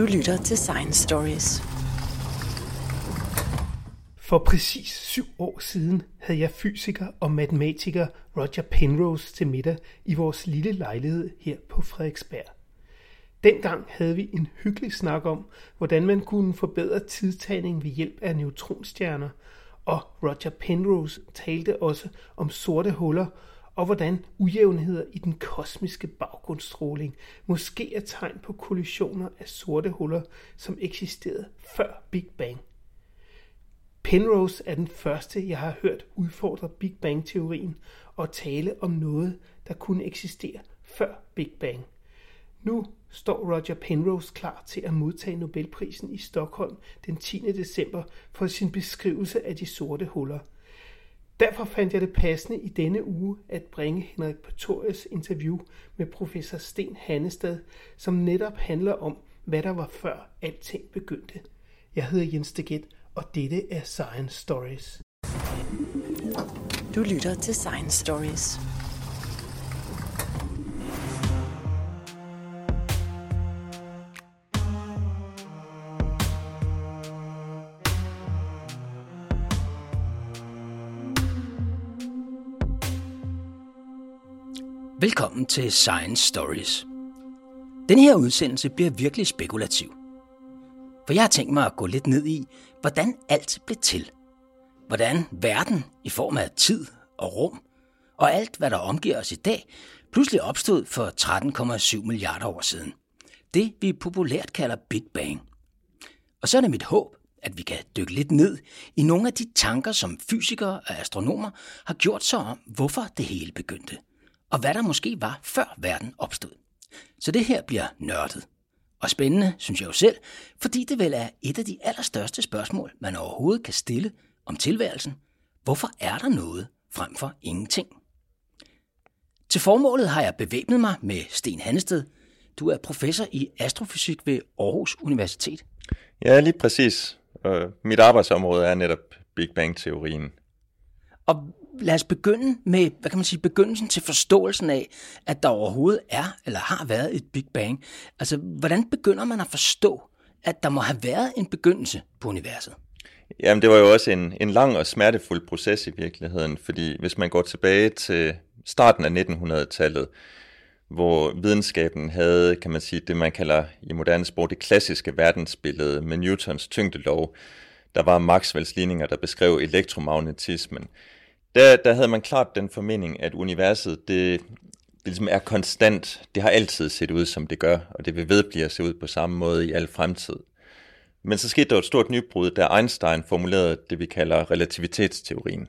Du lytter til Science Stories. For præcis syv år siden havde jeg fysiker og matematiker Roger Penrose til middag i vores lille lejlighed her på Frederiksberg. Dengang havde vi en hyggelig snak om, hvordan man kunne forbedre tidtagning ved hjælp af neutronstjerner, og Roger Penrose talte også om sorte huller og hvordan ujævnheder i den kosmiske baggrundsstråling måske er tegn på kollisioner af sorte huller, som eksisterede før Big Bang. Penrose er den første, jeg har hørt udfordre Big Bang-teorien og tale om noget, der kunne eksistere før Big Bang. Nu står Roger Penrose klar til at modtage Nobelprisen i Stockholm den 10. december for sin beskrivelse af de sorte huller – Derfor fandt jeg det passende i denne uge at bringe Henrik Pretorius interview med professor Sten Hannestad, som netop handler om, hvad der var før alting begyndte. Jeg hedder Jens Deget, og dette er Science Stories. Du lytter til Science Stories. Velkommen til Science Stories. Den her udsendelse bliver virkelig spekulativ. For jeg har tænkt mig at gå lidt ned i, hvordan alt blev til. Hvordan verden i form af tid og rum og alt, hvad der omgiver os i dag, pludselig opstod for 13,7 milliarder år siden. Det vi populært kalder Big Bang. Og så er det mit håb, at vi kan dykke lidt ned i nogle af de tanker, som fysikere og astronomer har gjort sig om, hvorfor det hele begyndte – og hvad der måske var, før verden opstod. Så det her bliver nørdet. Og spændende, synes jeg jo selv, fordi det vel er et af de allerstørste spørgsmål, man overhovedet kan stille om tilværelsen. Hvorfor er der noget frem for ingenting? Til formålet har jeg bevæbnet mig med Sten Hannested. Du er professor i astrofysik ved Aarhus Universitet. Ja, lige præcis. mit arbejdsområde er netop Big Bang-teorien. Og lad os begynde med, hvad kan man sige, begyndelsen til forståelsen af, at der overhovedet er, eller har været et Big Bang. Altså, hvordan begynder man at forstå, at der må have været en begyndelse på universet? Jamen, det var jo også en, en lang og smertefuld proces i virkeligheden, fordi hvis man går tilbage til starten af 1900-tallet, hvor videnskaben havde, kan man sige, det man kalder i moderne sprog det klassiske verdensbillede med Newtons tyngdelov. Der var Maxwells ligninger, der beskrev elektromagnetismen der, der havde man klart den formening, at universet det, det ligesom er konstant. Det har altid set ud, som det gør, og det vil vedblive at se ud på samme måde i al fremtid. Men så skete der et stort nybrud, da Einstein formulerede det, vi kalder relativitetsteorien.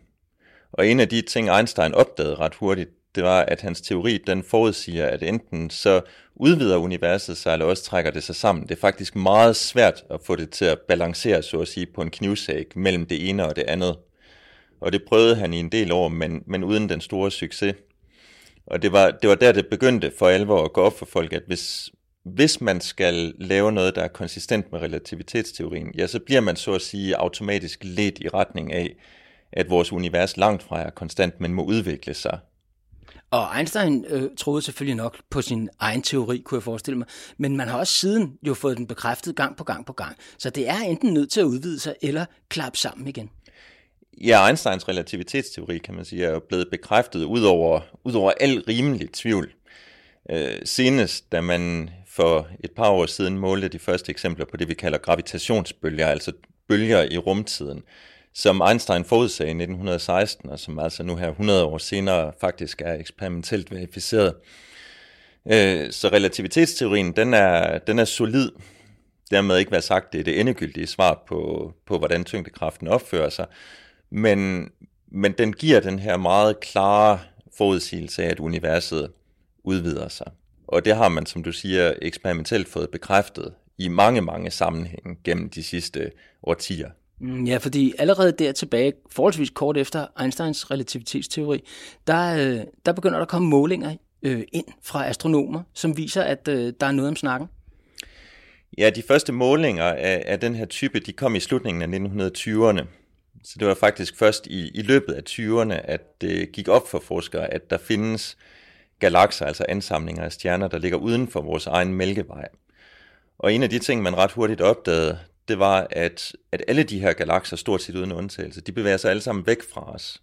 Og en af de ting, Einstein opdagede ret hurtigt, det var, at hans teori, den forudsiger, at enten så udvider universet sig, eller også trækker det sig sammen. Det er faktisk meget svært at få det til at balancere, så at sige, på en knivsæg mellem det ene og det andet. Og det prøvede han i en del år, men, men uden den store succes. Og det var, det var der, det begyndte for alvor at gå op for folk, at hvis, hvis man skal lave noget, der er konsistent med relativitetsteorien, ja, så bliver man så at sige automatisk lidt i retning af, at vores univers langt fra er konstant, men må udvikle sig. Og Einstein øh, troede selvfølgelig nok på sin egen teori, kunne jeg forestille mig. Men man har også siden jo fået den bekræftet gang på gang på gang. Så det er enten nødt til at udvide sig, eller klappe sammen igen. Ja, Einsteins relativitetsteori, kan man sige, er jo blevet bekræftet ud over, ud over al rimelig tvivl. Øh, senest, da man for et par år siden målte de første eksempler på det, vi kalder gravitationsbølger, altså bølger i rumtiden, som Einstein forudsagde i 1916, og som altså nu her 100 år senere faktisk er eksperimentelt verificeret. Øh, så relativitetsteorien, den er, den er solid. Dermed ikke være sagt, det er det endegyldige svar på, på hvordan tyngdekraften opfører sig. Men, men den giver den her meget klare forudsigelse af, at universet udvider sig. Og det har man, som du siger, eksperimentelt fået bekræftet i mange, mange sammenhænge gennem de sidste årtier. Mm, ja, fordi allerede der tilbage, forholdsvis kort efter Einsteins relativitetsteori, der, øh, der begynder der at komme målinger øh, ind fra astronomer, som viser, at øh, der er noget om snakken. Ja, de første målinger af, af den her type, de kom i slutningen af 1920'erne. Så det var faktisk først i, i løbet af 20'erne, at det gik op for forskere, at der findes galakser, altså ansamlinger af stjerner, der ligger uden for vores egen mælkevej. Og en af de ting, man ret hurtigt opdagede, det var, at, at alle de her galakser, stort set uden undtagelse, de bevæger sig alle sammen væk fra os.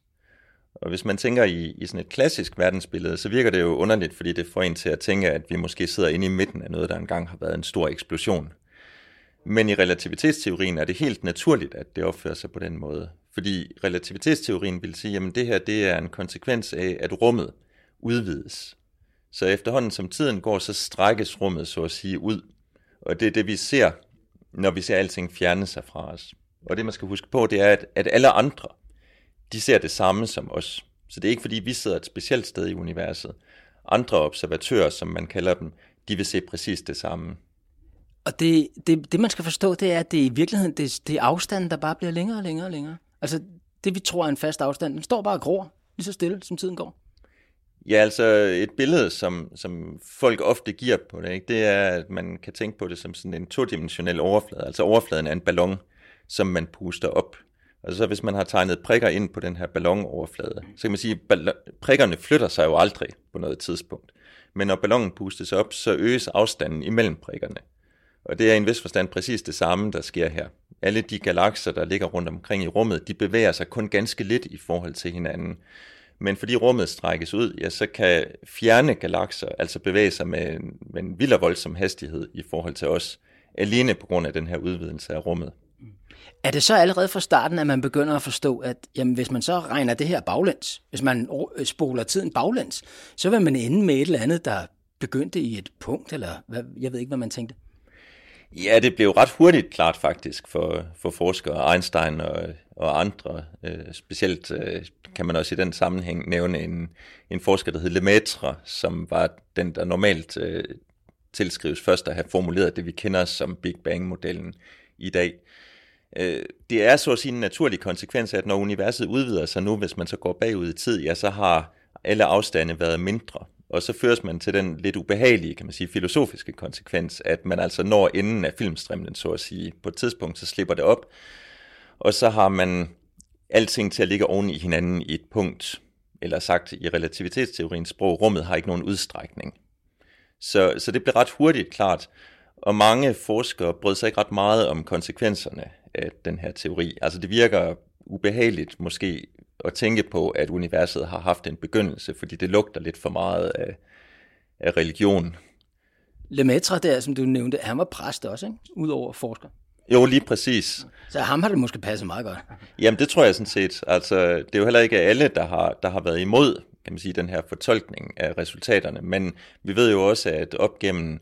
Og hvis man tænker i, i sådan et klassisk verdensbillede, så virker det jo underligt, fordi det får en til at tænke, at vi måske sidder inde i midten af noget, der engang har været en stor eksplosion. Men i relativitetsteorien er det helt naturligt, at det opfører sig på den måde. Fordi relativitetsteorien vil sige, at det her det er en konsekvens af, at rummet udvides. Så efterhånden som tiden går, så strækkes rummet så at sige ud. Og det er det, vi ser, når vi ser alting fjerne sig fra os. Og det, man skal huske på, det er, at, at alle andre, de ser det samme som os. Så det er ikke, fordi vi sidder et specielt sted i universet. Andre observatører, som man kalder dem, de vil se præcis det samme. Og det, det, det man skal forstå, det er, at det i virkeligheden det, det er afstanden, der bare bliver længere og længere og længere. Altså det, vi tror er en fast afstand, den står bare og gror, lige så stille, som tiden går. Ja, altså et billede, som, som folk ofte giver på det, ikke, det er, at man kan tænke på det som sådan en todimensionel overflade. Altså overfladen er en ballon, som man puster op. Og så hvis man har tegnet prikker ind på den her ballonoverflade, så kan man sige, at prikkerne flytter sig jo aldrig på noget tidspunkt. Men når ballonen pustes op, så øges afstanden imellem prikkerne. Og det er i en vis forstand præcis det samme, der sker her. Alle de galakser, der ligger rundt omkring i rummet, de bevæger sig kun ganske lidt i forhold til hinanden. Men fordi rummet strækkes ud, ja, så kan fjerne galakser altså bevæge sig med en, med en vild og voldsom hastighed i forhold til os, alene på grund af den her udvidelse af rummet. Er det så allerede fra starten, at man begynder at forstå, at jamen, hvis man så regner det her baglæns, hvis man øh, spoler tiden baglæns, så vil man ende med et eller andet, der begyndte i et punkt, eller hvad, jeg ved ikke, hvad man tænkte? Ja, det blev ret hurtigt klart faktisk for, for forskere, Einstein og, og andre. Øh, specielt øh, kan man også i den sammenhæng nævne en, en forsker, der hed Lemaitre, som var den, der normalt øh, tilskrives først at have formuleret det, vi kender som Big Bang-modellen i dag. Øh, det er så at sige en naturlig konsekvens af, at når universet udvider sig nu, hvis man så går bagud i tid, ja, så har alle afstande været mindre. Og så føres man til den lidt ubehagelige, kan man sige, filosofiske konsekvens, at man altså når enden af filmstrimlen, så at sige. På et tidspunkt, så slipper det op, og så har man alting til at ligge oven i hinanden i et punkt, eller sagt i relativitetsteoriens sprog, rummet har ikke nogen udstrækning. Så, så det blev ret hurtigt klart, og mange forskere brød sig ikke ret meget om konsekvenserne af den her teori. Altså det virker ubehageligt måske at tænke på, at universet har haft en begyndelse, fordi det lugter lidt for meget af, af religion. Lemaitre der, som du nævnte, han var præst også, ikke? Udover forsker. Jo, lige præcis. Så ham har det måske passet meget godt. Jamen, det tror jeg sådan set. Altså, det er jo heller ikke alle, der har, der har været imod kan man sige, den her fortolkning af resultaterne, men vi ved jo også, at op gennem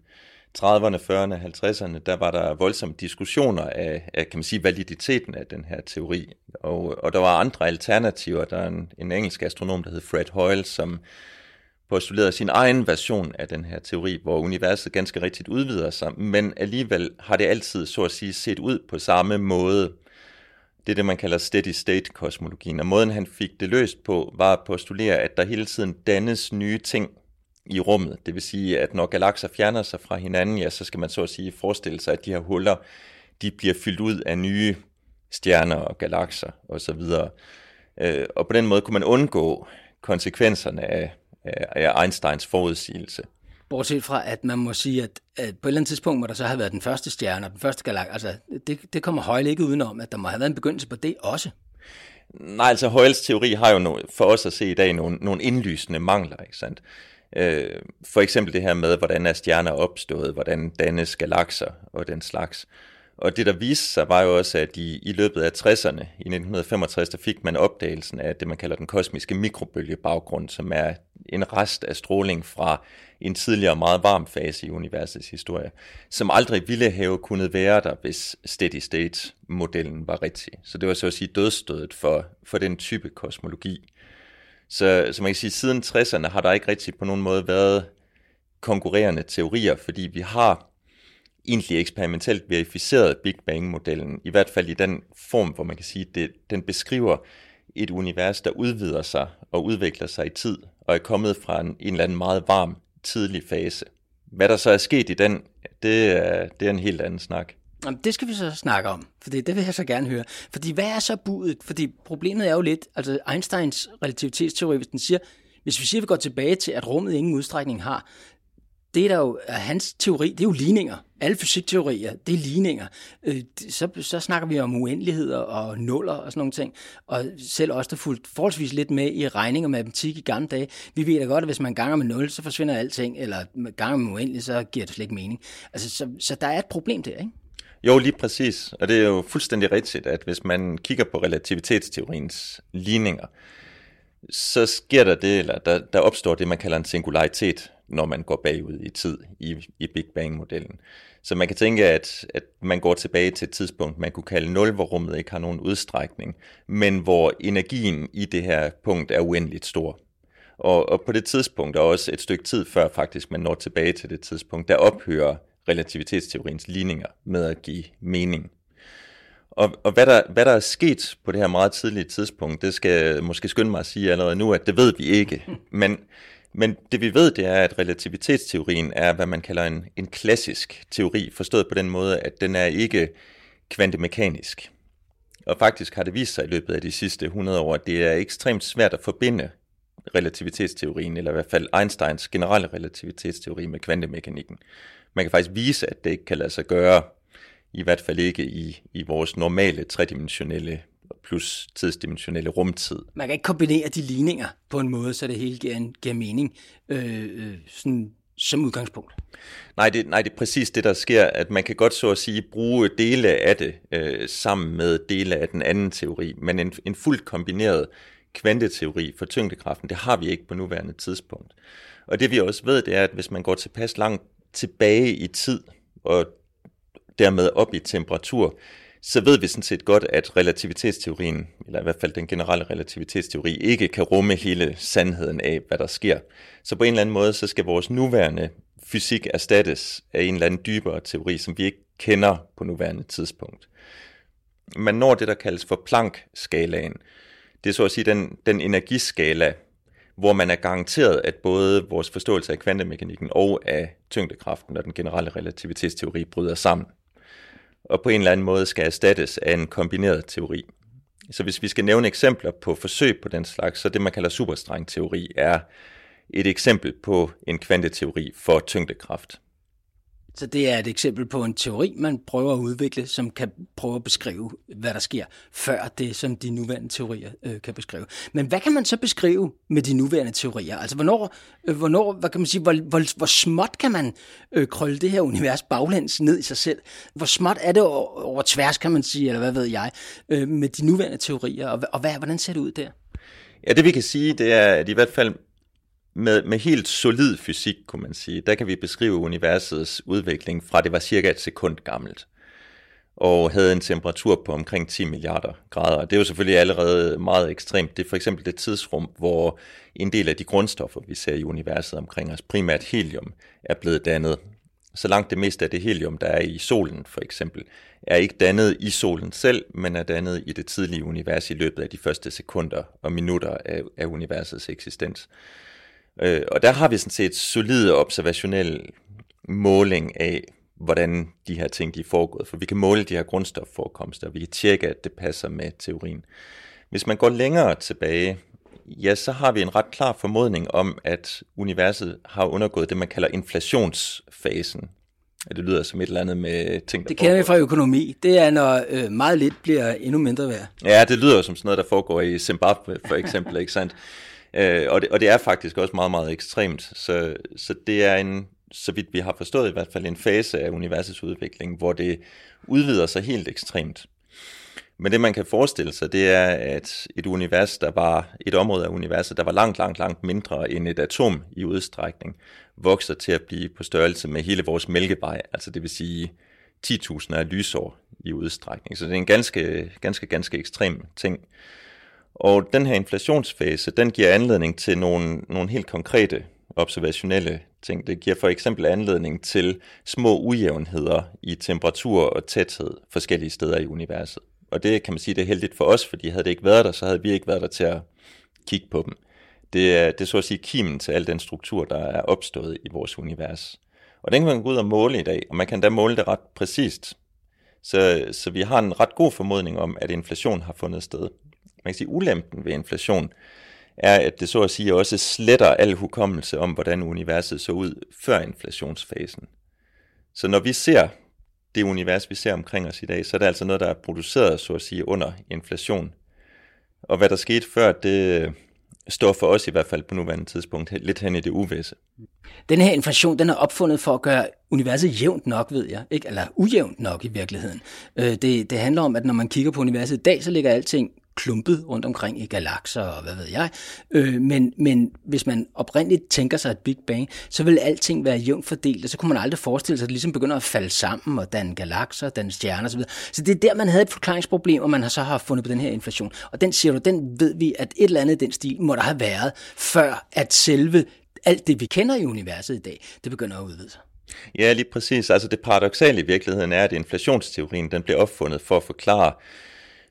30'erne, 40'erne, 50'erne, der var der voldsomme diskussioner af, af kan man sige, validiteten af den her teori. Og, og der var andre alternativer. Der er en, en engelsk astronom, der hed Fred Hoyle, som postulerede sin egen version af den her teori, hvor universet ganske rigtigt udvider sig, men alligevel har det altid, så at sige, set ud på samme måde. Det er det, man kalder steady state kosmologien, og måden han fik det løst på, var at postulere, at der hele tiden dannes nye ting i rummet. Det vil sige, at når galakser fjerner sig fra hinanden, ja, så skal man så at sige forestille sig, at de her huller, de bliver fyldt ud af nye stjerner og galakser osv. Øh, og på den måde kunne man undgå konsekvenserne af, af Einsteins forudsigelse. Bortset fra, at man må sige, at, at på et eller andet tidspunkt må der så have været den første stjerne og den første galakse. Altså, det, det kommer Højle ikke udenom, at der må have været en begyndelse på det også. Nej, altså Højles teori har jo no, for os at se i dag nogle, nogle indlysende mangler, ikke sandt? Øh, Øh, for eksempel det her med, hvordan er stjerner opstået, hvordan dannes galakser og den slags. Og det, der viste sig, var jo også, at i, i løbet af 60'erne, i 1965, der fik man opdagelsen af det, man kalder den kosmiske mikrobølgebaggrund, som er en rest af stråling fra en tidligere meget varm fase i universets historie, som aldrig ville have kunnet være der, hvis steady state-modellen var rigtig. Så det var så at sige dødstødet for, for den type kosmologi. Så, så man kan sige, at siden 60'erne har der ikke rigtig på nogen måde været konkurrerende teorier, fordi vi har egentlig eksperimentelt verificeret Big Bang-modellen, i hvert fald i den form, hvor man kan sige, at den beskriver et univers, der udvider sig og udvikler sig i tid, og er kommet fra en, en eller anden meget varm, tidlig fase. Hvad der så er sket i den, det er, det er en helt anden snak. Jamen, det skal vi så snakke om, for det vil jeg så gerne høre. Fordi hvad er så budet? Fordi problemet er jo lidt, altså Einsteins relativitetsteori, hvis den siger, hvis vi siger, at vi går tilbage til, at rummet ingen udstrækning har, det er der jo, hans teori, det er jo ligninger. alle fysikteorier, det er ligninger. Øh, så, så snakker vi om uendeligheder og nuller og sådan nogle ting. Og selv os, der fulgte forholdsvis lidt med i regning og matematik i gamle dage, vi ved da godt, at hvis man ganger med 0, så forsvinder alting, eller ganger med uendelighed, så giver det slet ikke mening. Altså, så, så der er et problem der, ikke? Jo, lige præcis. Og det er jo fuldstændig rigtigt, at hvis man kigger på relativitetsteoriens ligninger, så sker der det, eller der, der opstår det, man kalder en singularitet, når man går bagud i tid i, i Big Bang-modellen. Så man kan tænke, at, at man går tilbage til et tidspunkt, man kunne kalde 0, hvor rummet ikke har nogen udstrækning, men hvor energien i det her punkt er uendeligt stor. Og, og på det tidspunkt, og også et stykke tid før faktisk man når tilbage til det tidspunkt, der ophører relativitetsteoriens ligninger med at give mening. Og, og hvad, der, hvad der er sket på det her meget tidlige tidspunkt, det skal måske skynde mig at sige allerede nu, at det ved vi ikke. Men, men det vi ved, det er, at relativitetsteorien er, hvad man kalder en, en klassisk teori, forstået på den måde, at den er ikke kvantemekanisk. Og faktisk har det vist sig i løbet af de sidste 100 år, at det er ekstremt svært at forbinde relativitetsteorien, eller i hvert fald Einsteins generelle relativitetsteori med kvantemekanikken. Man kan faktisk vise, at det ikke kan lade sig gøre i hvert fald ikke i, i vores normale tredimensionelle plus tidsdimensionelle rumtid. Man kan ikke kombinere de ligninger på en måde, så det hele giver, en, giver mening øh, øh, sådan, som udgangspunkt. Nej det, nej, det er præcis det, der sker, at man kan godt så at sige bruge dele af det øh, sammen med dele af den anden teori, men en, en fuldt kombineret kvanteteori for tyngdekraften, det har vi ikke på nuværende tidspunkt. Og det vi også ved, det er, at hvis man går tilpas langt tilbage i tid, og dermed op i temperatur, så ved vi sådan set godt, at relativitetsteorien, eller i hvert fald den generelle relativitetsteori, ikke kan rumme hele sandheden af, hvad der sker. Så på en eller anden måde, så skal vores nuværende fysik erstattes af en eller anden dybere teori, som vi ikke kender på nuværende tidspunkt. Man når det, der kaldes for Planck-skalaen. Det er så at sige den, den energiskala, hvor man er garanteret, at både vores forståelse af kvantemekanikken og af tyngdekraften og den generelle relativitetsteori bryder sammen og på en eller anden måde skal erstattes af en kombineret teori. Så hvis vi skal nævne eksempler på forsøg på den slags, så det man kalder superstrengteori er et eksempel på en kvanteteori for tyngdekraft. Så det er et eksempel på en teori, man prøver at udvikle, som kan prøve at beskrive, hvad der sker, før det, som de nuværende teorier øh, kan beskrive. Men hvad kan man så beskrive med de nuværende teorier? Altså, hvornår, øh, hvornår hvad kan man sige, hvor, hvor, hvor småt kan man øh, krølle det her univers baglæns ned i sig selv? Hvor småt er det over, over tværs, kan man sige, eller hvad ved jeg, øh, med de nuværende teorier, og, og hvad, hvordan ser det ud der? Ja, det vi kan sige, det er, at i hvert fald med, med helt solid fysik, kunne man sige, der kan vi beskrive universets udvikling fra det var cirka et sekund gammelt og havde en temperatur på omkring 10 milliarder grader. Det er jo selvfølgelig allerede meget ekstremt. Det er for eksempel det tidsrum, hvor en del af de grundstoffer, vi ser i universet omkring os, primært helium, er blevet dannet. Så langt det meste af det helium, der er i solen for eksempel, er ikke dannet i solen selv, men er dannet i det tidlige univers i løbet af de første sekunder og minutter af, af universets eksistens. Øh, og der har vi sådan set solid observationel måling af, hvordan de her ting de er foregået. For vi kan måle de her grundstofforekomster, og vi kan tjekke, at det passer med teorien. Hvis man går længere tilbage, ja, så har vi en ret klar formodning om, at universet har undergået det, man kalder inflationsfasen. Det lyder som et eller andet med ting, der Det kender vi fra økonomi. Det er, når øh, meget lidt bliver endnu mindre værd. Ja, det lyder som sådan noget, der foregår i Zimbabwe, for eksempel, ikke sandt? Øh, og, det, og det er faktisk også meget, meget ekstremt. Så, så det er en, så vidt vi har forstået i hvert fald, en fase af universets udvikling, hvor det udvider sig helt ekstremt. Men det man kan forestille sig, det er, at et univers, der var et område af universet, der var langt, langt, langt mindre end et atom i udstrækning, vokser til at blive på størrelse med hele vores mælkevej, altså det vil sige 10.000 af lysår i udstrækning. Så det er en ganske, ganske, ganske ekstrem ting. Og den her inflationsfase, den giver anledning til nogle, nogle helt konkrete observationelle ting. Det giver for eksempel anledning til små ujævnheder i temperatur og tæthed forskellige steder i universet. Og det kan man sige, det er heldigt for os, fordi havde det ikke været der, så havde vi ikke været der til at kigge på dem. Det er, det er så at sige kimen til al den struktur, der er opstået i vores univers. Og den kan man gå ud og måle i dag, og man kan da måle det ret præcist. Så, så vi har en ret god formodning om, at inflation har fundet sted man kan sige, ulempen ved inflation, er, at det så at sige også sletter al hukommelse om, hvordan universet så ud før inflationsfasen. Så når vi ser det univers, vi ser omkring os i dag, så er det altså noget, der er produceret, så at sige, under inflation. Og hvad der skete før, det står for os i hvert fald på nuværende tidspunkt lidt hen i det uvisse. Den her inflation, den er opfundet for at gøre universet jævnt nok, ved jeg. Ikke? Eller ujævnt nok i virkeligheden. Øh, det, det handler om, at når man kigger på universet i dag, så ligger alting klumpet rundt omkring i galakser og hvad ved jeg. Øh, men, men hvis man oprindeligt tænker sig et Big Bang, så vil alting være jævnt fordelt, og så kunne man aldrig forestille sig, at det ligesom begynder at falde sammen og danne galakser, danne stjerner osv. Så det er der, man havde et forklaringsproblem, og man har så har fundet på den her inflation. Og den siger du, den ved vi, at et eller andet den stil må der have været, før at selve alt det, vi kender i universet i dag, det begynder at udvide sig. Ja, lige præcis. Altså det paradoxale i virkeligheden er, at inflationsteorien den blev opfundet for at forklare,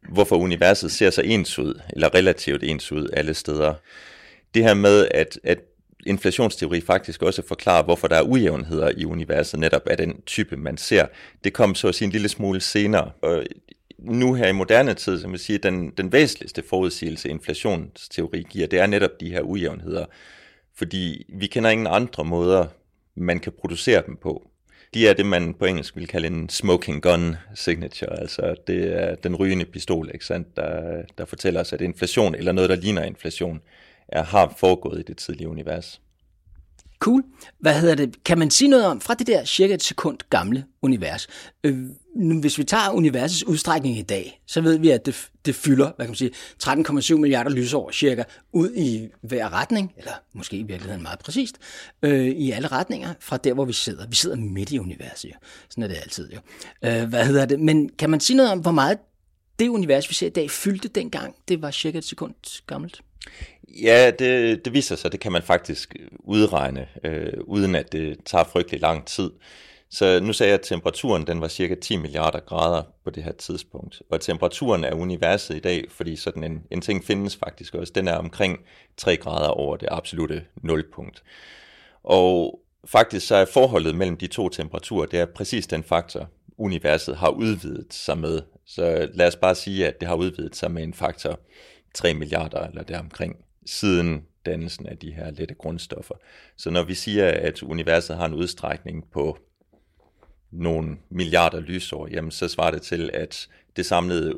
hvorfor universet ser så ens ud, eller relativt ens ud alle steder. Det her med, at, at inflationsteori faktisk også forklarer, hvorfor der er ujævnheder i universet, netop af den type, man ser. Det kom så at sige en lille smule senere. Og nu her i moderne tid, som jeg siger, den, den væsentligste forudsigelse, inflationsteori giver, det er netop de her ujævnheder. Fordi vi kender ingen andre måder, man kan producere dem på de er det, man på engelsk vil kalde en smoking gun signature, altså det er den rygende pistol, ikke sandt, der, der fortæller os, at inflation, eller noget, der ligner inflation, er, har foregået i det tidlige univers. Cool. Hvad hedder det? Kan man sige noget om, fra det der cirka et sekund gamle univers, øh, hvis vi tager universets udstrækning i dag, så ved vi, at det, det fylder, hvad kan man sige, 13,7 milliarder lysår cirka ud i hver retning, eller måske i virkeligheden meget præcist, øh, i alle retninger, fra der, hvor vi sidder. Vi sidder midt i universet, jo. Sådan er det altid, jo. Øh, hvad hedder det? Men kan man sige noget om, hvor meget det univers, vi ser i dag, fyldte dengang, det var cirka et sekund gammelt? Ja, det, det viser sig, det kan man faktisk øh, udregne, øh, uden at det tager frygtelig lang tid. Så nu sagde jeg, at temperaturen den var cirka 10 milliarder grader på det her tidspunkt. Og temperaturen af universet i dag, fordi sådan en, en ting findes faktisk også, den er omkring 3 grader over det absolute nulpunkt. Og faktisk så er forholdet mellem de to temperaturer, det er præcis den faktor, universet har udvidet sig med. Så lad os bare sige, at det har udvidet sig med en faktor 3 milliarder eller deromkring siden dannelsen af de her lette grundstoffer. Så når vi siger, at universet har en udstrækning på nogle milliarder lysår, jamen så svarer det til, at det samlede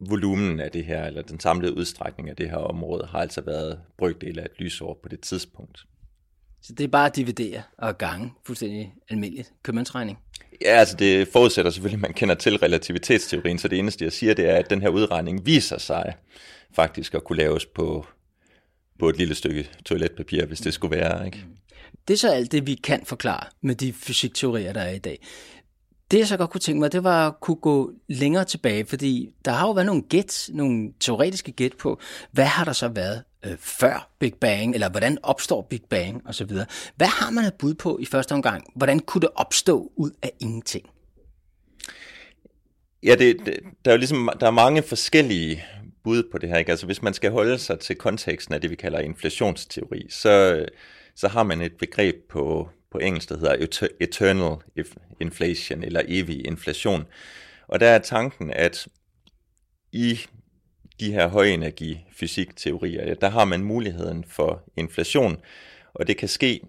volumen af det her, eller den samlede udstrækning af det her område, har altså været brygdel af et lysår på det tidspunkt. Så det er bare at dividere og gange fuldstændig almindeligt købmandsregning? Ja, altså det forudsætter selvfølgelig, at man kender til relativitetsteorien, så det eneste, jeg siger, det er, at den her udregning viser sig faktisk at kunne laves på, på et lille stykke toiletpapir, hvis det skulle være. Ikke? Det er så alt det, vi kan forklare med de fysikteorier, der er i dag. Det jeg så godt kunne tænke mig, det var at kunne gå længere tilbage, fordi der har jo været nogle gæt, nogle teoretiske gæt på, hvad har der så været øh, før Big Bang, eller hvordan opstår Big Bang osv. Hvad har man et bud på i første omgang? Hvordan kunne det opstå ud af ingenting? Ja, det, det, der er jo ligesom, der er mange forskellige bud på det her. Ikke? Altså hvis man skal holde sig til konteksten af det, vi kalder inflationsteori, så, så har man et begreb på, på engelsk, der hedder eternal inflation, eller evig inflation. Og der er tanken, at i de her højenergi fysikteorier, ja, der har man muligheden for inflation, og det kan ske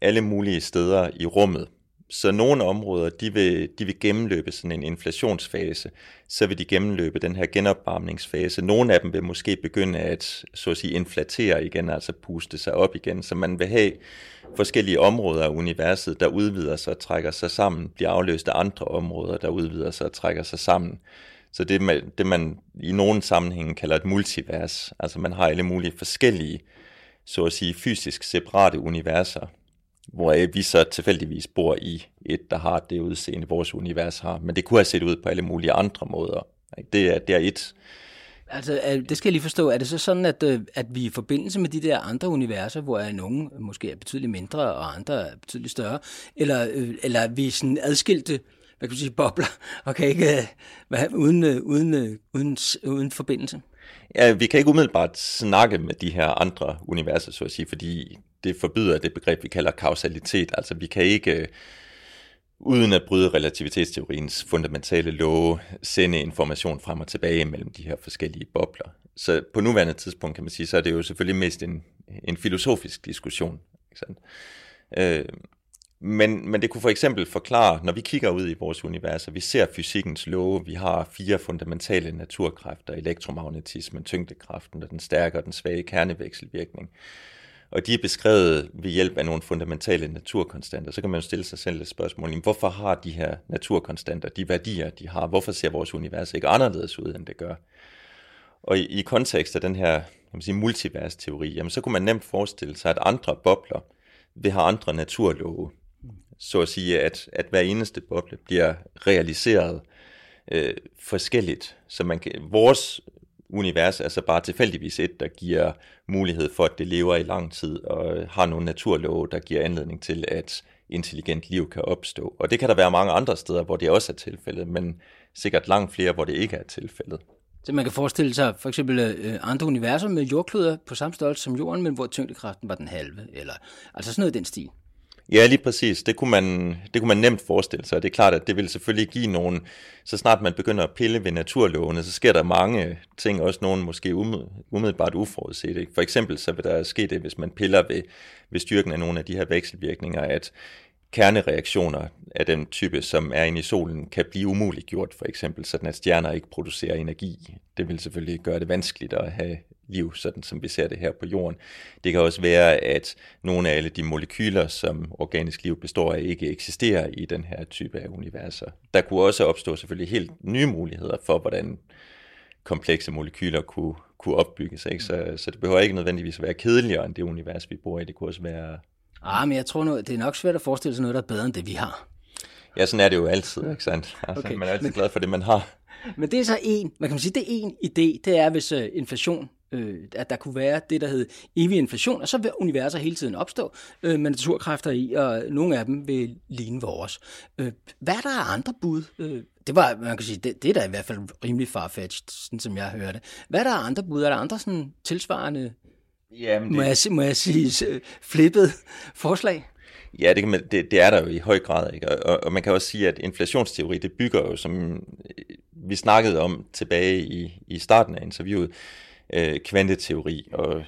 alle mulige steder i rummet. Så nogle områder, de vil, de vil gennemløbe sådan en inflationsfase, så vil de gennemløbe den her genopvarmningsfase. Nogle af dem vil måske begynde at, så at sige, inflatere igen, altså puste sig op igen, så man vil have forskellige områder af universet, der udvider sig og trækker sig sammen, bliver afløst af andre områder, der udvider sig og trækker sig sammen. Så det, man, det man i nogle sammenhænge kalder et multivers, altså man har alle mulige forskellige, så at sige, fysisk separate universer, hvor vi så tilfældigvis bor i et, der har det udseende, vores univers har. Men det kunne have set ud på alle mulige andre måder. Det er, det er et. Altså, det skal jeg lige forstå. Er det så sådan, at, øh, at vi i forbindelse med de der andre universer, hvor nogle måske er betydeligt mindre, og andre er betydeligt større, eller, øh, eller er vi sådan adskilte hvad kan man sige, bobler, og kan ikke øh, være uden, uden, uden, uden forbindelse? Ja, vi kan ikke umiddelbart snakke med de her andre universer, så at sige, fordi det forbyder det begreb, vi kalder kausalitet. Altså vi kan ikke, øh, uden at bryde relativitetsteoriens fundamentale love, sende information frem og tilbage mellem de her forskellige bobler. Så på nuværende tidspunkt kan man sige, så er det jo selvfølgelig mest en, en filosofisk diskussion. Ikke sandt? Øh, men, men det kunne for eksempel forklare, når vi kigger ud i vores univers, og vi ser fysikkens love, vi har fire fundamentale naturkræfter, elektromagnetismen, tyngdekraften og den stærke og den svage kernevekselvirkning. Og de er beskrevet ved hjælp af nogle fundamentale naturkonstanter. Så kan man jo stille sig selv et spørgsmål, hvorfor har de her naturkonstanter de værdier, de har? Hvorfor ser vores univers ikke anderledes ud, end det gør? Og i, i kontekst af den her kan man sige, multivers-teori, jamen, så kunne man nemt forestille sig, at andre bobler vil have andre naturlove så at sige, at, at hver eneste boble bliver realiseret øh, forskelligt. Så man kan, vores univers er så bare tilfældigvis et, der giver mulighed for, at det lever i lang tid, og øh, har nogle naturlove, der giver anledning til, at intelligent liv kan opstå. Og det kan der være mange andre steder, hvor det også er tilfældet, men sikkert langt flere, hvor det ikke er tilfældet. Så man kan forestille sig for eksempel øh, øh, andre universer med jordkloder på samme størrelse som jorden, men hvor tyngdekraften var den halve, eller altså sådan noget i den stil. Ja, lige præcis. Det kunne, man, det kunne man nemt forestille sig. Det er klart, at det vil selvfølgelig give nogen, så snart man begynder at pille ved naturlovene, så sker der mange ting, også nogen måske umiddelbart uforudset. For eksempel så vil der ske det, hvis man piller ved, ved styrken af nogle af de her vekselvirkninger, at kernereaktioner af den type, som er inde i solen, kan blive umuliggjort, for eksempel, sådan at stjerner ikke producerer energi. Det vil selvfølgelig gøre det vanskeligt at have liv, sådan som vi ser det her på jorden. Det kan også være, at nogle af alle de molekyler, som organisk liv består af, ikke eksisterer i den her type af universer. Der kunne også opstå selvfølgelig helt nye muligheder for, hvordan komplekse molekyler kunne, kunne opbygges. Ikke? Så, så det behøver ikke nødvendigvis at være kedeligere end det univers, vi bor i. Det kunne også være... Ah, men jeg tror nu, det er nok svært at forestille sig noget, der er bedre end det, vi har. Ja, sådan er det jo altid, ikke sandt? Altså, okay. Man er altid men, glad for det, man har. Men det er så en, man kan sige, det er en idé, det er, hvis uh, inflation øh, at der kunne være det, der hed evig inflation, og så vil universer hele tiden opstå øh, med naturkræfter i, og nogle af dem vil ligne vores. Øh, hvad er der af andre bud? Øh, det var, man kan sige, det, det er da i hvert fald rimelig farfetched, sådan som jeg hørte. Hvad er der af andre bud? Er der andre sådan tilsvarende, Jamen, det... må, jeg, må jeg sige, flippet forslag? Ja, det, kan man, det, det er der jo i høj grad. Ikke? Og, og man kan også sige, at inflationsteori, det bygger jo, som vi snakkede om tilbage i, i starten af interviewet, øh, kvanteteori og,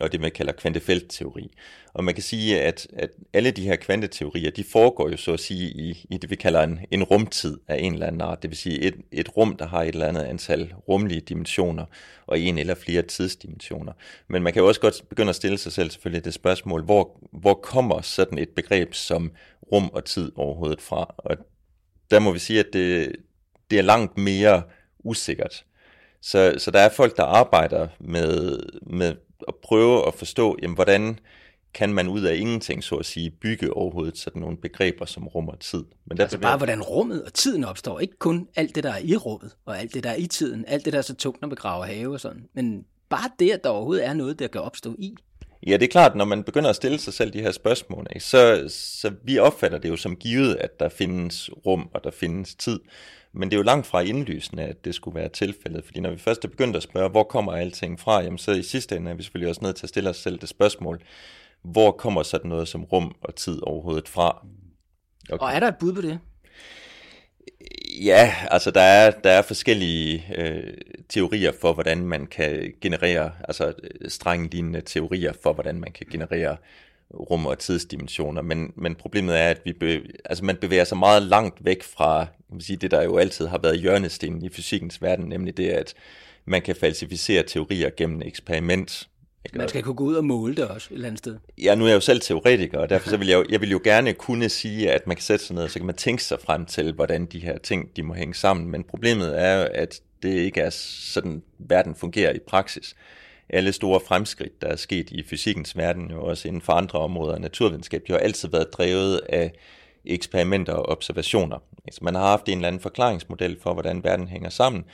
og det, man kalder kvantefeltteori. Og man kan sige, at, at alle de her kvanteteorier, de foregår jo så at sige i, i det, vi kalder en, en rumtid af en eller anden art. Det vil sige et, et rum, der har et eller andet antal rumlige dimensioner, og en eller flere tidsdimensioner. Men man kan jo også godt begynde at stille sig selv selvfølgelig det spørgsmål, hvor, hvor kommer sådan et begreb som rum og tid overhovedet fra? Og der må vi sige, at det, det er langt mere usikkert. Så, så der er folk, der arbejder med, med at prøve at forstå, jamen, hvordan kan man ud af ingenting, så at sige, bygge overhovedet sådan nogle begreber som rum og tid. Men altså bare, hvordan rummet og tiden opstår. Ikke kun alt det, der er i rummet, og alt det, der er i tiden, alt det, der er så tungt, når vi graver have og sådan. Men bare det, at der overhovedet er noget, der kan opstå i. Ja, det er klart, når man begynder at stille sig selv de her spørgsmål, ikke, så, så vi opfatter det jo som givet, at der findes rum, og der findes tid. Men det er jo langt fra indlysende, at det skulle være tilfældet, fordi når vi først er begyndt at spørge, hvor kommer alting fra, jamen så i sidste ende er vi selvfølgelig også nødt til at stille os selv det spørgsmål, hvor kommer sådan noget som rum og tid overhovedet fra? Okay. Og er der et bud på det? Ja, altså der er, der er forskellige øh, teorier for, hvordan man kan generere, altså strænglignende teorier for, hvordan man kan generere rum- og tidsdimensioner, men, men problemet er, at vi be, altså man bevæger sig meget langt væk fra kan man sige, det, der jo altid har været hjørnestenen i fysikkens verden, nemlig det, at man kan falsificere teorier gennem eksperiment. Ikke? Man skal kunne gå ud og måle det også et eller andet sted. Ja, nu er jeg jo selv teoretiker, og derfor så vil jeg, jo, jeg vil jo gerne kunne sige, at man kan sætte sig ned, og så kan man tænke sig frem til, hvordan de her ting de må hænge sammen. Men problemet er jo, at det ikke er sådan, verden fungerer i praksis alle store fremskridt, der er sket i fysikkens verden, jo også inden for andre områder af naturvidenskab, de har altid været drevet af eksperimenter og observationer. Altså man har haft en eller anden forklaringsmodel for, hvordan verden hænger sammen,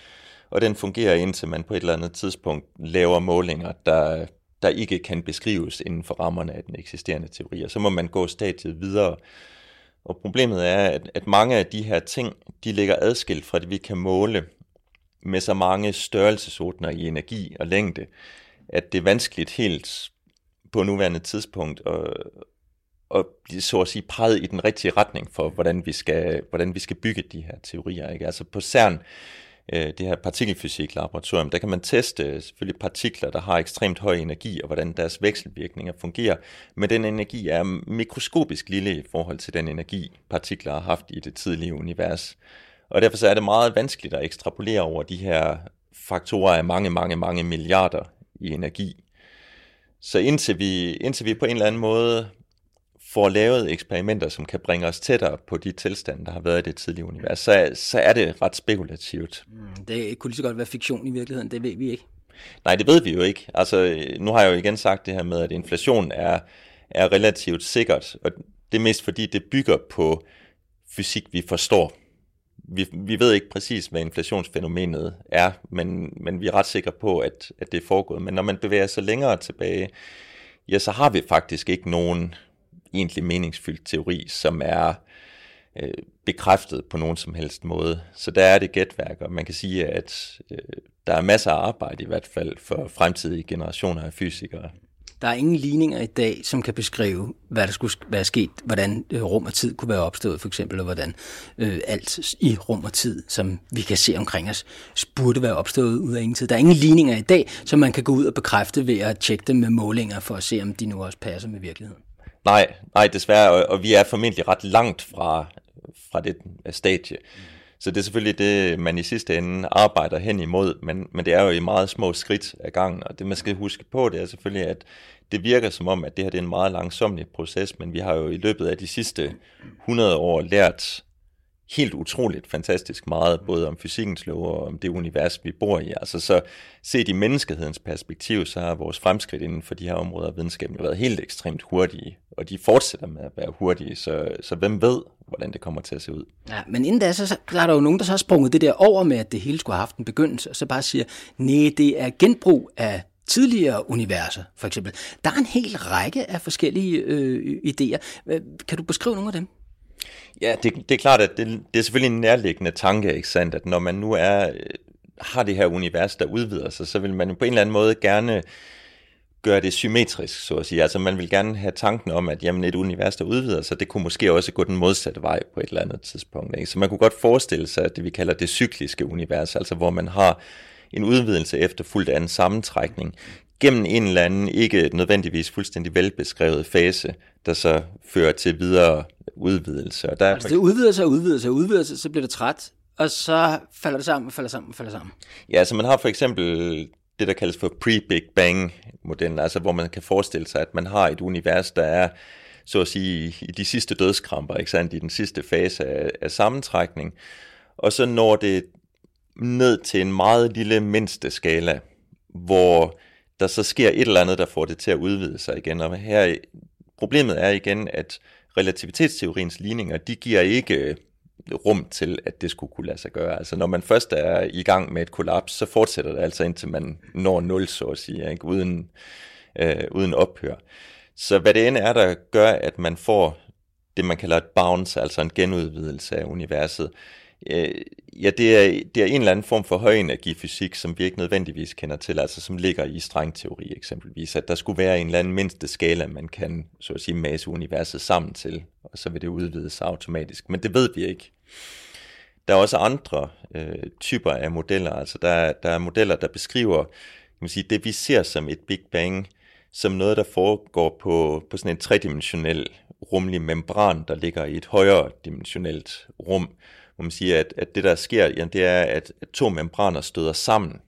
og den fungerer indtil man på et eller andet tidspunkt laver målinger, der, der ikke kan beskrives inden for rammerne af den eksisterende teori, og så må man gå stadiet videre. Og problemet er, at, at mange af de her ting, de ligger adskilt fra det, vi kan måle med så mange størrelsesordner i energi og længde, at det er vanskeligt helt på nuværende tidspunkt at, at blive så at sige præget i den rigtige retning for, hvordan vi skal, hvordan vi skal bygge de her teorier. Ikke? Altså på CERN, øh, det her partikelfysik-laboratorium, der kan man teste selvfølgelig partikler, der har ekstremt høj energi, og hvordan deres vekselvirkninger fungerer. Men den energi er mikroskopisk lille i forhold til den energi, partikler har haft i det tidlige univers. Og derfor så er det meget vanskeligt at ekstrapolere over de her faktorer af mange, mange, mange milliarder i energi. Så indtil vi, indtil vi på en eller anden måde får lavet eksperimenter, som kan bringe os tættere på de tilstande, der har været i det tidlige univers, så, så er det ret spekulativt. Mm, det kunne lige så godt være fiktion i virkeligheden, det ved vi ikke. Nej, det ved vi jo ikke. Altså, nu har jeg jo igen sagt det her med, at inflation er, er relativt sikkert, og det er mest fordi, det bygger på fysik, vi forstår. Vi, vi ved ikke præcis, hvad inflationsfænomenet er, men, men vi er ret sikre på, at, at det er foregået. Men når man bevæger sig længere tilbage, ja, så har vi faktisk ikke nogen egentlig meningsfyldt teori, som er øh, bekræftet på nogen som helst måde. Så der er det gætværk, og man kan sige, at øh, der er masser af arbejde i hvert fald for fremtidige generationer af fysikere. Der er ingen ligninger i dag, som kan beskrive, hvad der skulle være sket, hvordan øh, rum og tid kunne være opstået, for eksempel, og hvordan øh, alt i rum og tid, som vi kan se omkring os, burde være opstået ud af ingen tid. Der er ingen ligninger i dag, som man kan gå ud og bekræfte ved at tjekke dem med målinger, for at se, om de nu også passer med virkeligheden. Nej, nej desværre, og, og vi er formentlig ret langt fra, fra det stadie. Mm. Så det er selvfølgelig det, man i sidste ende arbejder hen imod, men, men det er jo i meget små skridt ad gangen, og det man skal huske på, det er selvfølgelig, at det virker som om, at det her det er en meget langsomlig proces, men vi har jo i løbet af de sidste 100 år lært helt utroligt fantastisk meget, både om fysikkens lov og om det univers, vi bor i. Altså så set i menneskehedens perspektiv, så har vores fremskridt inden for de her områder af videnskaben været helt ekstremt hurtige, og de fortsætter med at være hurtige, så, så hvem ved, hvordan det kommer til at se ud. Ja, men inden da, så, så er der jo nogen, der så har sprunget det der over med, at det hele skulle have haft en begyndelse, og så bare siger, nej, det er genbrug af tidligere universer, for eksempel. Der er en hel række af forskellige øh, idéer. Kan du beskrive nogle af dem? Ja, det, det er klart, at det, det er selvfølgelig en nærliggende tanke, ikke sandt? at når man nu er, øh, har det her univers, der udvider sig, så vil man på en eller anden måde gerne gøre det symmetrisk, så at sige. Altså man vil gerne have tanken om, at jamen, et univers, der udvider sig, det kunne måske også gå den modsatte vej på et eller andet tidspunkt. Ikke? Så man kunne godt forestille sig, at det vi kalder det cykliske univers, altså hvor man har en udvidelse efter fuldt af en sammentrækning, gennem en eller anden, ikke nødvendigvis fuldstændig velbeskrevet fase, der så fører til videre udvidelse. Og der altså det udvider sig, udvider sig, udvider sig, så bliver det træt, og så falder det sammen, falder sammen, falder sammen. Ja, så man har for eksempel det, der kaldes for pre-Big Bang-modellen, altså hvor man kan forestille sig, at man har et univers, der er så at sige i de sidste dødskramper, ikke sandt, i den sidste fase af, af sammentrækning, og så når det ned til en meget lille mindste skala, hvor der så sker et eller andet, der får det til at udvide sig igen. Og her, problemet er igen, at relativitetsteoriens ligninger, de giver ikke øh, rum til, at det skulle kunne lade sig gøre. Altså når man først er i gang med et kollaps, så fortsætter det altså indtil man når nul, så at sige, ikke? Uden, øh, uden ophør. Så hvad det end er, der gør, at man får det, man kalder et bounce, altså en genudvidelse af universet, Øh, ja, det er, det er en eller anden form for højenergifysik, som vi ikke nødvendigvis kender til, altså som ligger i strengteori eksempelvis, at der skulle være en eller anden mindste skala, man kan, så at sige, masse universet sammen til, og så vil det udvide sig automatisk. Men det ved vi ikke. Der er også andre øh, typer af modeller, altså der, der er modeller, der beskriver kan man sige, det, vi ser som et Big Bang, som noget, der foregår på, på sådan en tredimensionel rumlig membran, der ligger i et højere dimensionelt rum, hvor man siger, at, at det der sker, jamen, det er, at, to membraner støder sammen,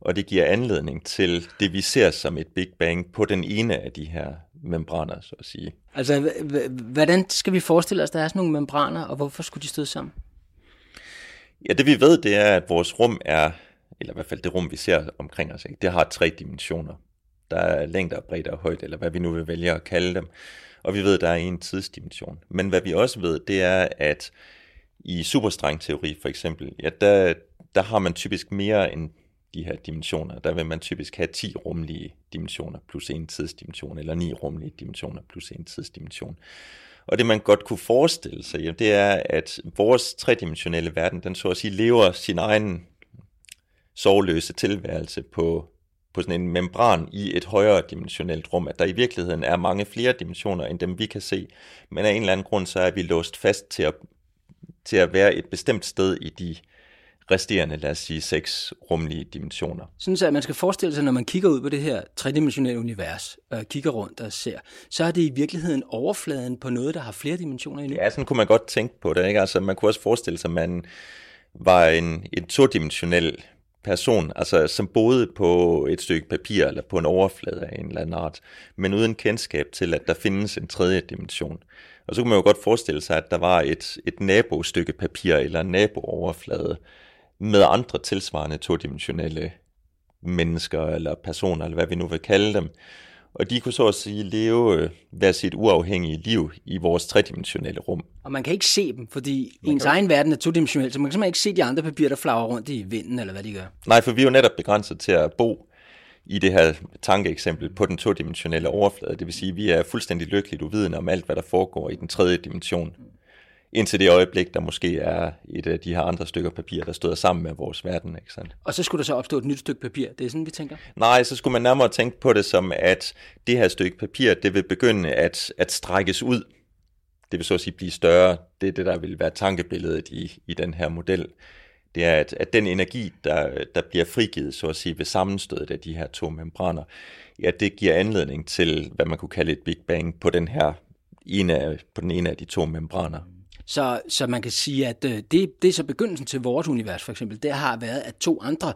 og det giver anledning til det, vi ser som et Big Bang på den ene af de her membraner, så at sige. Altså, hvordan skal vi forestille os, at der er sådan nogle membraner, og hvorfor skulle de støde sammen? Ja, det vi ved, det er, at vores rum er, eller i hvert fald det rum, vi ser omkring os, ikke? det har tre dimensioner. Der er længder, bredde og højde, eller hvad vi nu vil vælge at kalde dem. Og vi ved, at der er en tidsdimension. Men hvad vi også ved, det er, at i superstrengteori for eksempel, ja, der, der har man typisk mere end de her dimensioner. Der vil man typisk have 10 rumlige dimensioner plus en tidsdimension, eller 9 rumlige dimensioner plus en tidsdimension. Og det man godt kunne forestille sig, jamen, det er, at vores tredimensionelle verden, den så at sige lever sin egen sovløse tilværelse på, på sådan en membran i et højere dimensionelt rum, at der i virkeligheden er mange flere dimensioner end dem vi kan se, men af en eller anden grund så er vi låst fast til at til at være et bestemt sted i de resterende, lad os sige, seks rumlige dimensioner. Sådan så, at man skal forestille sig, når man kigger ud på det her tredimensionelle univers, og kigger rundt og ser, så er det i virkeligheden overfladen på noget, der har flere dimensioner endnu. Ja, sådan kunne man godt tænke på det. Ikke? Altså, man kunne også forestille sig, at man var en, en todimensionel person, altså som boede på et stykke papir eller på en overflade af en eller anden art, men uden kendskab til, at der findes en tredje dimension. Og så kunne man jo godt forestille sig, at der var et, et nabostykke papir eller en nabooverflade med andre tilsvarende todimensionelle mennesker eller personer, eller hvad vi nu vil kalde dem. Og de kunne så at sige leve øh, hver sit uafhængige liv i vores tredimensionelle rum. Og man kan ikke se dem, fordi man ens kan... egen verden er todimensionel, så man kan simpelthen ikke se de andre papirer, der flager rundt i vinden, eller hvad de gør. Nej, for vi er jo netop begrænset til at bo i det her tankeeksempel på den todimensionelle overflade. Det vil sige, at vi er fuldstændig lykkeligt uvidende om alt, hvad der foregår i den tredje dimension. Indtil det øjeblik, der måske er et af de her andre stykker papir, der støder sammen med vores verden. Ikke sandt? Og så skulle der så opstå et nyt stykke papir. Det er sådan, vi tænker? Nej, så skulle man nærmere tænke på det som, at det her stykke papir, det vil begynde at, at strækkes ud. Det vil så at sige blive større. Det er det, der vil være tankebilledet i, i den her model det er, at, at den energi, der, der bliver frigivet, så at sige, ved sammenstødet af de her to membraner, ja, det giver anledning til, hvad man kunne kalde et Big Bang på den her ene af, på den ene af de to membraner. Så, så man kan sige, at øh, det, det er så begyndelsen til vores univers for eksempel, det har været, at to andre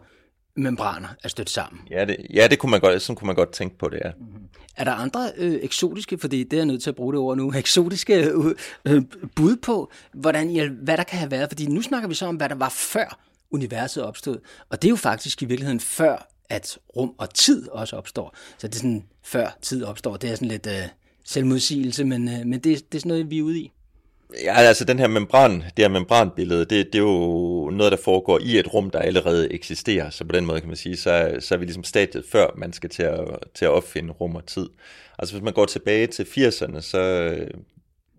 membraner er stødt sammen. Ja, det, ja det kunne man godt, sådan kunne man godt tænke på det, ja. Mm-hmm. Er der andre øh, eksotiske, fordi det er jeg nødt til at bruge det ord nu, eksotiske øh, øh, bud på, hvordan, hvad der kan have været? Fordi nu snakker vi så om, hvad der var før universet opstod. Og det er jo faktisk i virkeligheden før, at rum og tid også opstår. Så det er sådan, før tid opstår. Det er sådan lidt øh, selvmodsigelse, men, øh, men det, det er sådan noget, vi er ude i. Ja, altså den her membran, det her membranbillede, det, det er jo noget, der foregår i et rum, der allerede eksisterer. Så på den måde kan man sige, så, så er vi ligesom stadiet før, man skal til at, til at opfinde rum og tid. Altså hvis man går tilbage til 80'erne, så øh,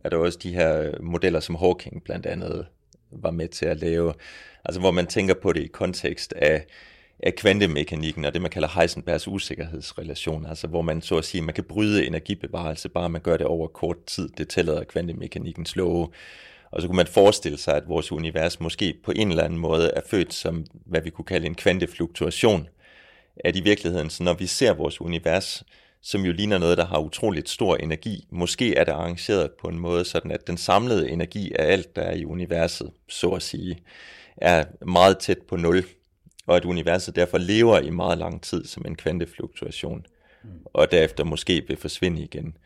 er der også de her modeller, som Hawking blandt andet var med til at lave. Altså hvor man tænker på det i kontekst af af kvantemekanikken og det, man kalder Heisenbergs usikkerhedsrelation, altså hvor man så at sige, man kan bryde energibevarelse, bare man gør det over kort tid, det tillader kvantemekanikkens love. Og så kunne man forestille sig, at vores univers måske på en eller anden måde er født som, hvad vi kunne kalde en kvantefluktuation. At i virkeligheden, så når vi ser vores univers, som jo ligner noget, der har utroligt stor energi, måske er det arrangeret på en måde, sådan at den samlede energi af alt, der er i universet, så at sige, er meget tæt på nul og at universet derfor lever i meget lang tid som en kvantefluktuation, mm. og derefter måske vil forsvinde igen.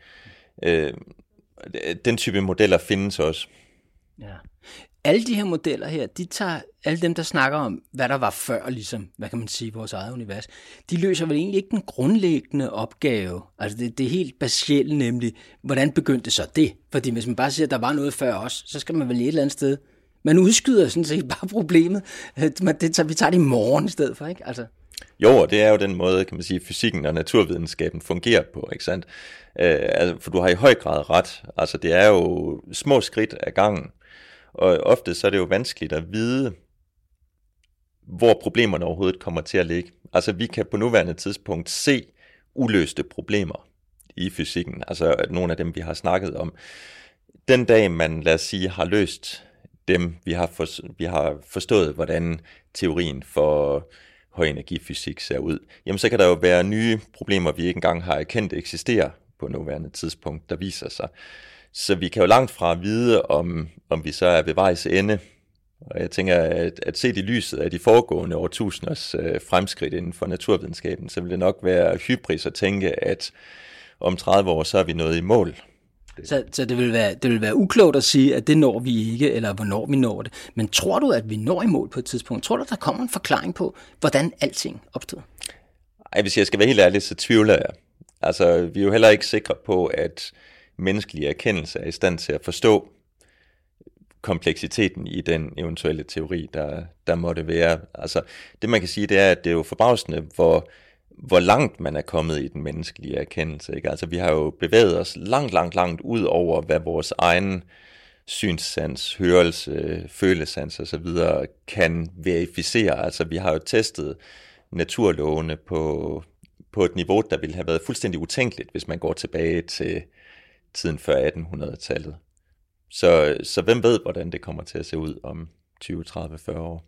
Øh, den type modeller findes også. Ja. Alle de her modeller her, de tager alle dem, der snakker om, hvad der var før, ligesom, hvad kan man sige, vores eget univers, de løser vel egentlig ikke den grundlæggende opgave. Altså det, det er helt basalt nemlig, hvordan begyndte så det? Fordi hvis man bare siger, at der var noget før os, så skal man vel et eller andet sted man udskyder sådan set bare problemet. Man, det, tager, vi tager det i morgen i stedet for, ikke? Altså. Jo, og det er jo den måde, kan man sige, fysikken og naturvidenskaben fungerer på, ikke sandt? Øh, altså, for du har i høj grad ret. Altså, det er jo små skridt ad gangen. Og ofte så er det jo vanskeligt at vide, hvor problemerne overhovedet kommer til at ligge. Altså, vi kan på nuværende tidspunkt se uløste problemer i fysikken. Altså, nogle af dem, vi har snakket om. Den dag, man, lad os sige, har løst dem, vi har, for, vi har forstået, hvordan teorien for høj energifysik ser ud, jamen så kan der jo være nye problemer, vi ikke engang har erkendt eksisterer på nuværende tidspunkt, der viser sig. Så vi kan jo langt fra vide, om, om vi så er ved vejs ende. Og jeg tænker, at, at set i lyset af de foregående årtusinders øh, fremskridt inden for naturvidenskaben, så vil det nok være hybris at tænke, at om 30 år, så er vi nået i mål så, så det, vil være, det vil være uklogt at sige, at det når vi ikke, eller hvornår vi når det. Men tror du, at vi når i mål på et tidspunkt? Tror du, der kommer en forklaring på, hvordan alting opstod? Ej, hvis jeg skal være helt ærlig, så tvivler jeg. Altså, vi er jo heller ikke sikre på, at menneskelige erkendelse er i stand til at forstå kompleksiteten i den eventuelle teori, der, der måtte være. Altså, det man kan sige, det er, at det er jo forbavsende, hvor hvor langt man er kommet i den menneskelige erkendelse. Ikke? Altså, vi har jo bevæget os langt, langt, langt ud over, hvad vores egen synssans, hørelse, følesans osv. kan verificere. Altså, vi har jo testet naturlovene på, på et niveau, der ville have været fuldstændig utænkeligt, hvis man går tilbage til tiden før 1800-tallet. Så, så hvem ved, hvordan det kommer til at se ud om 20, 30, 40 år?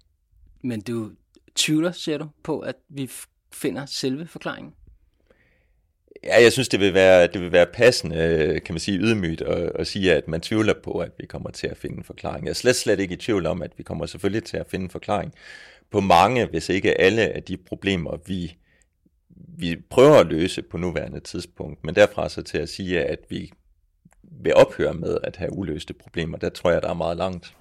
Men du tvivler, ser du, på, at vi finder selve forklaringen? Ja, jeg synes, det vil være, det vil være passende, kan man sige, ydmygt at, at sige, at man tvivler på, at vi kommer til at finde en forklaring. Jeg er slet, slet ikke i tvivl om, at vi kommer selvfølgelig til at finde en forklaring på mange, hvis ikke alle af de problemer, vi, vi prøver at løse på nuværende tidspunkt. Men derfra så til at sige, at vi vil ophøre med at have uløste problemer, der tror jeg, der er meget langt.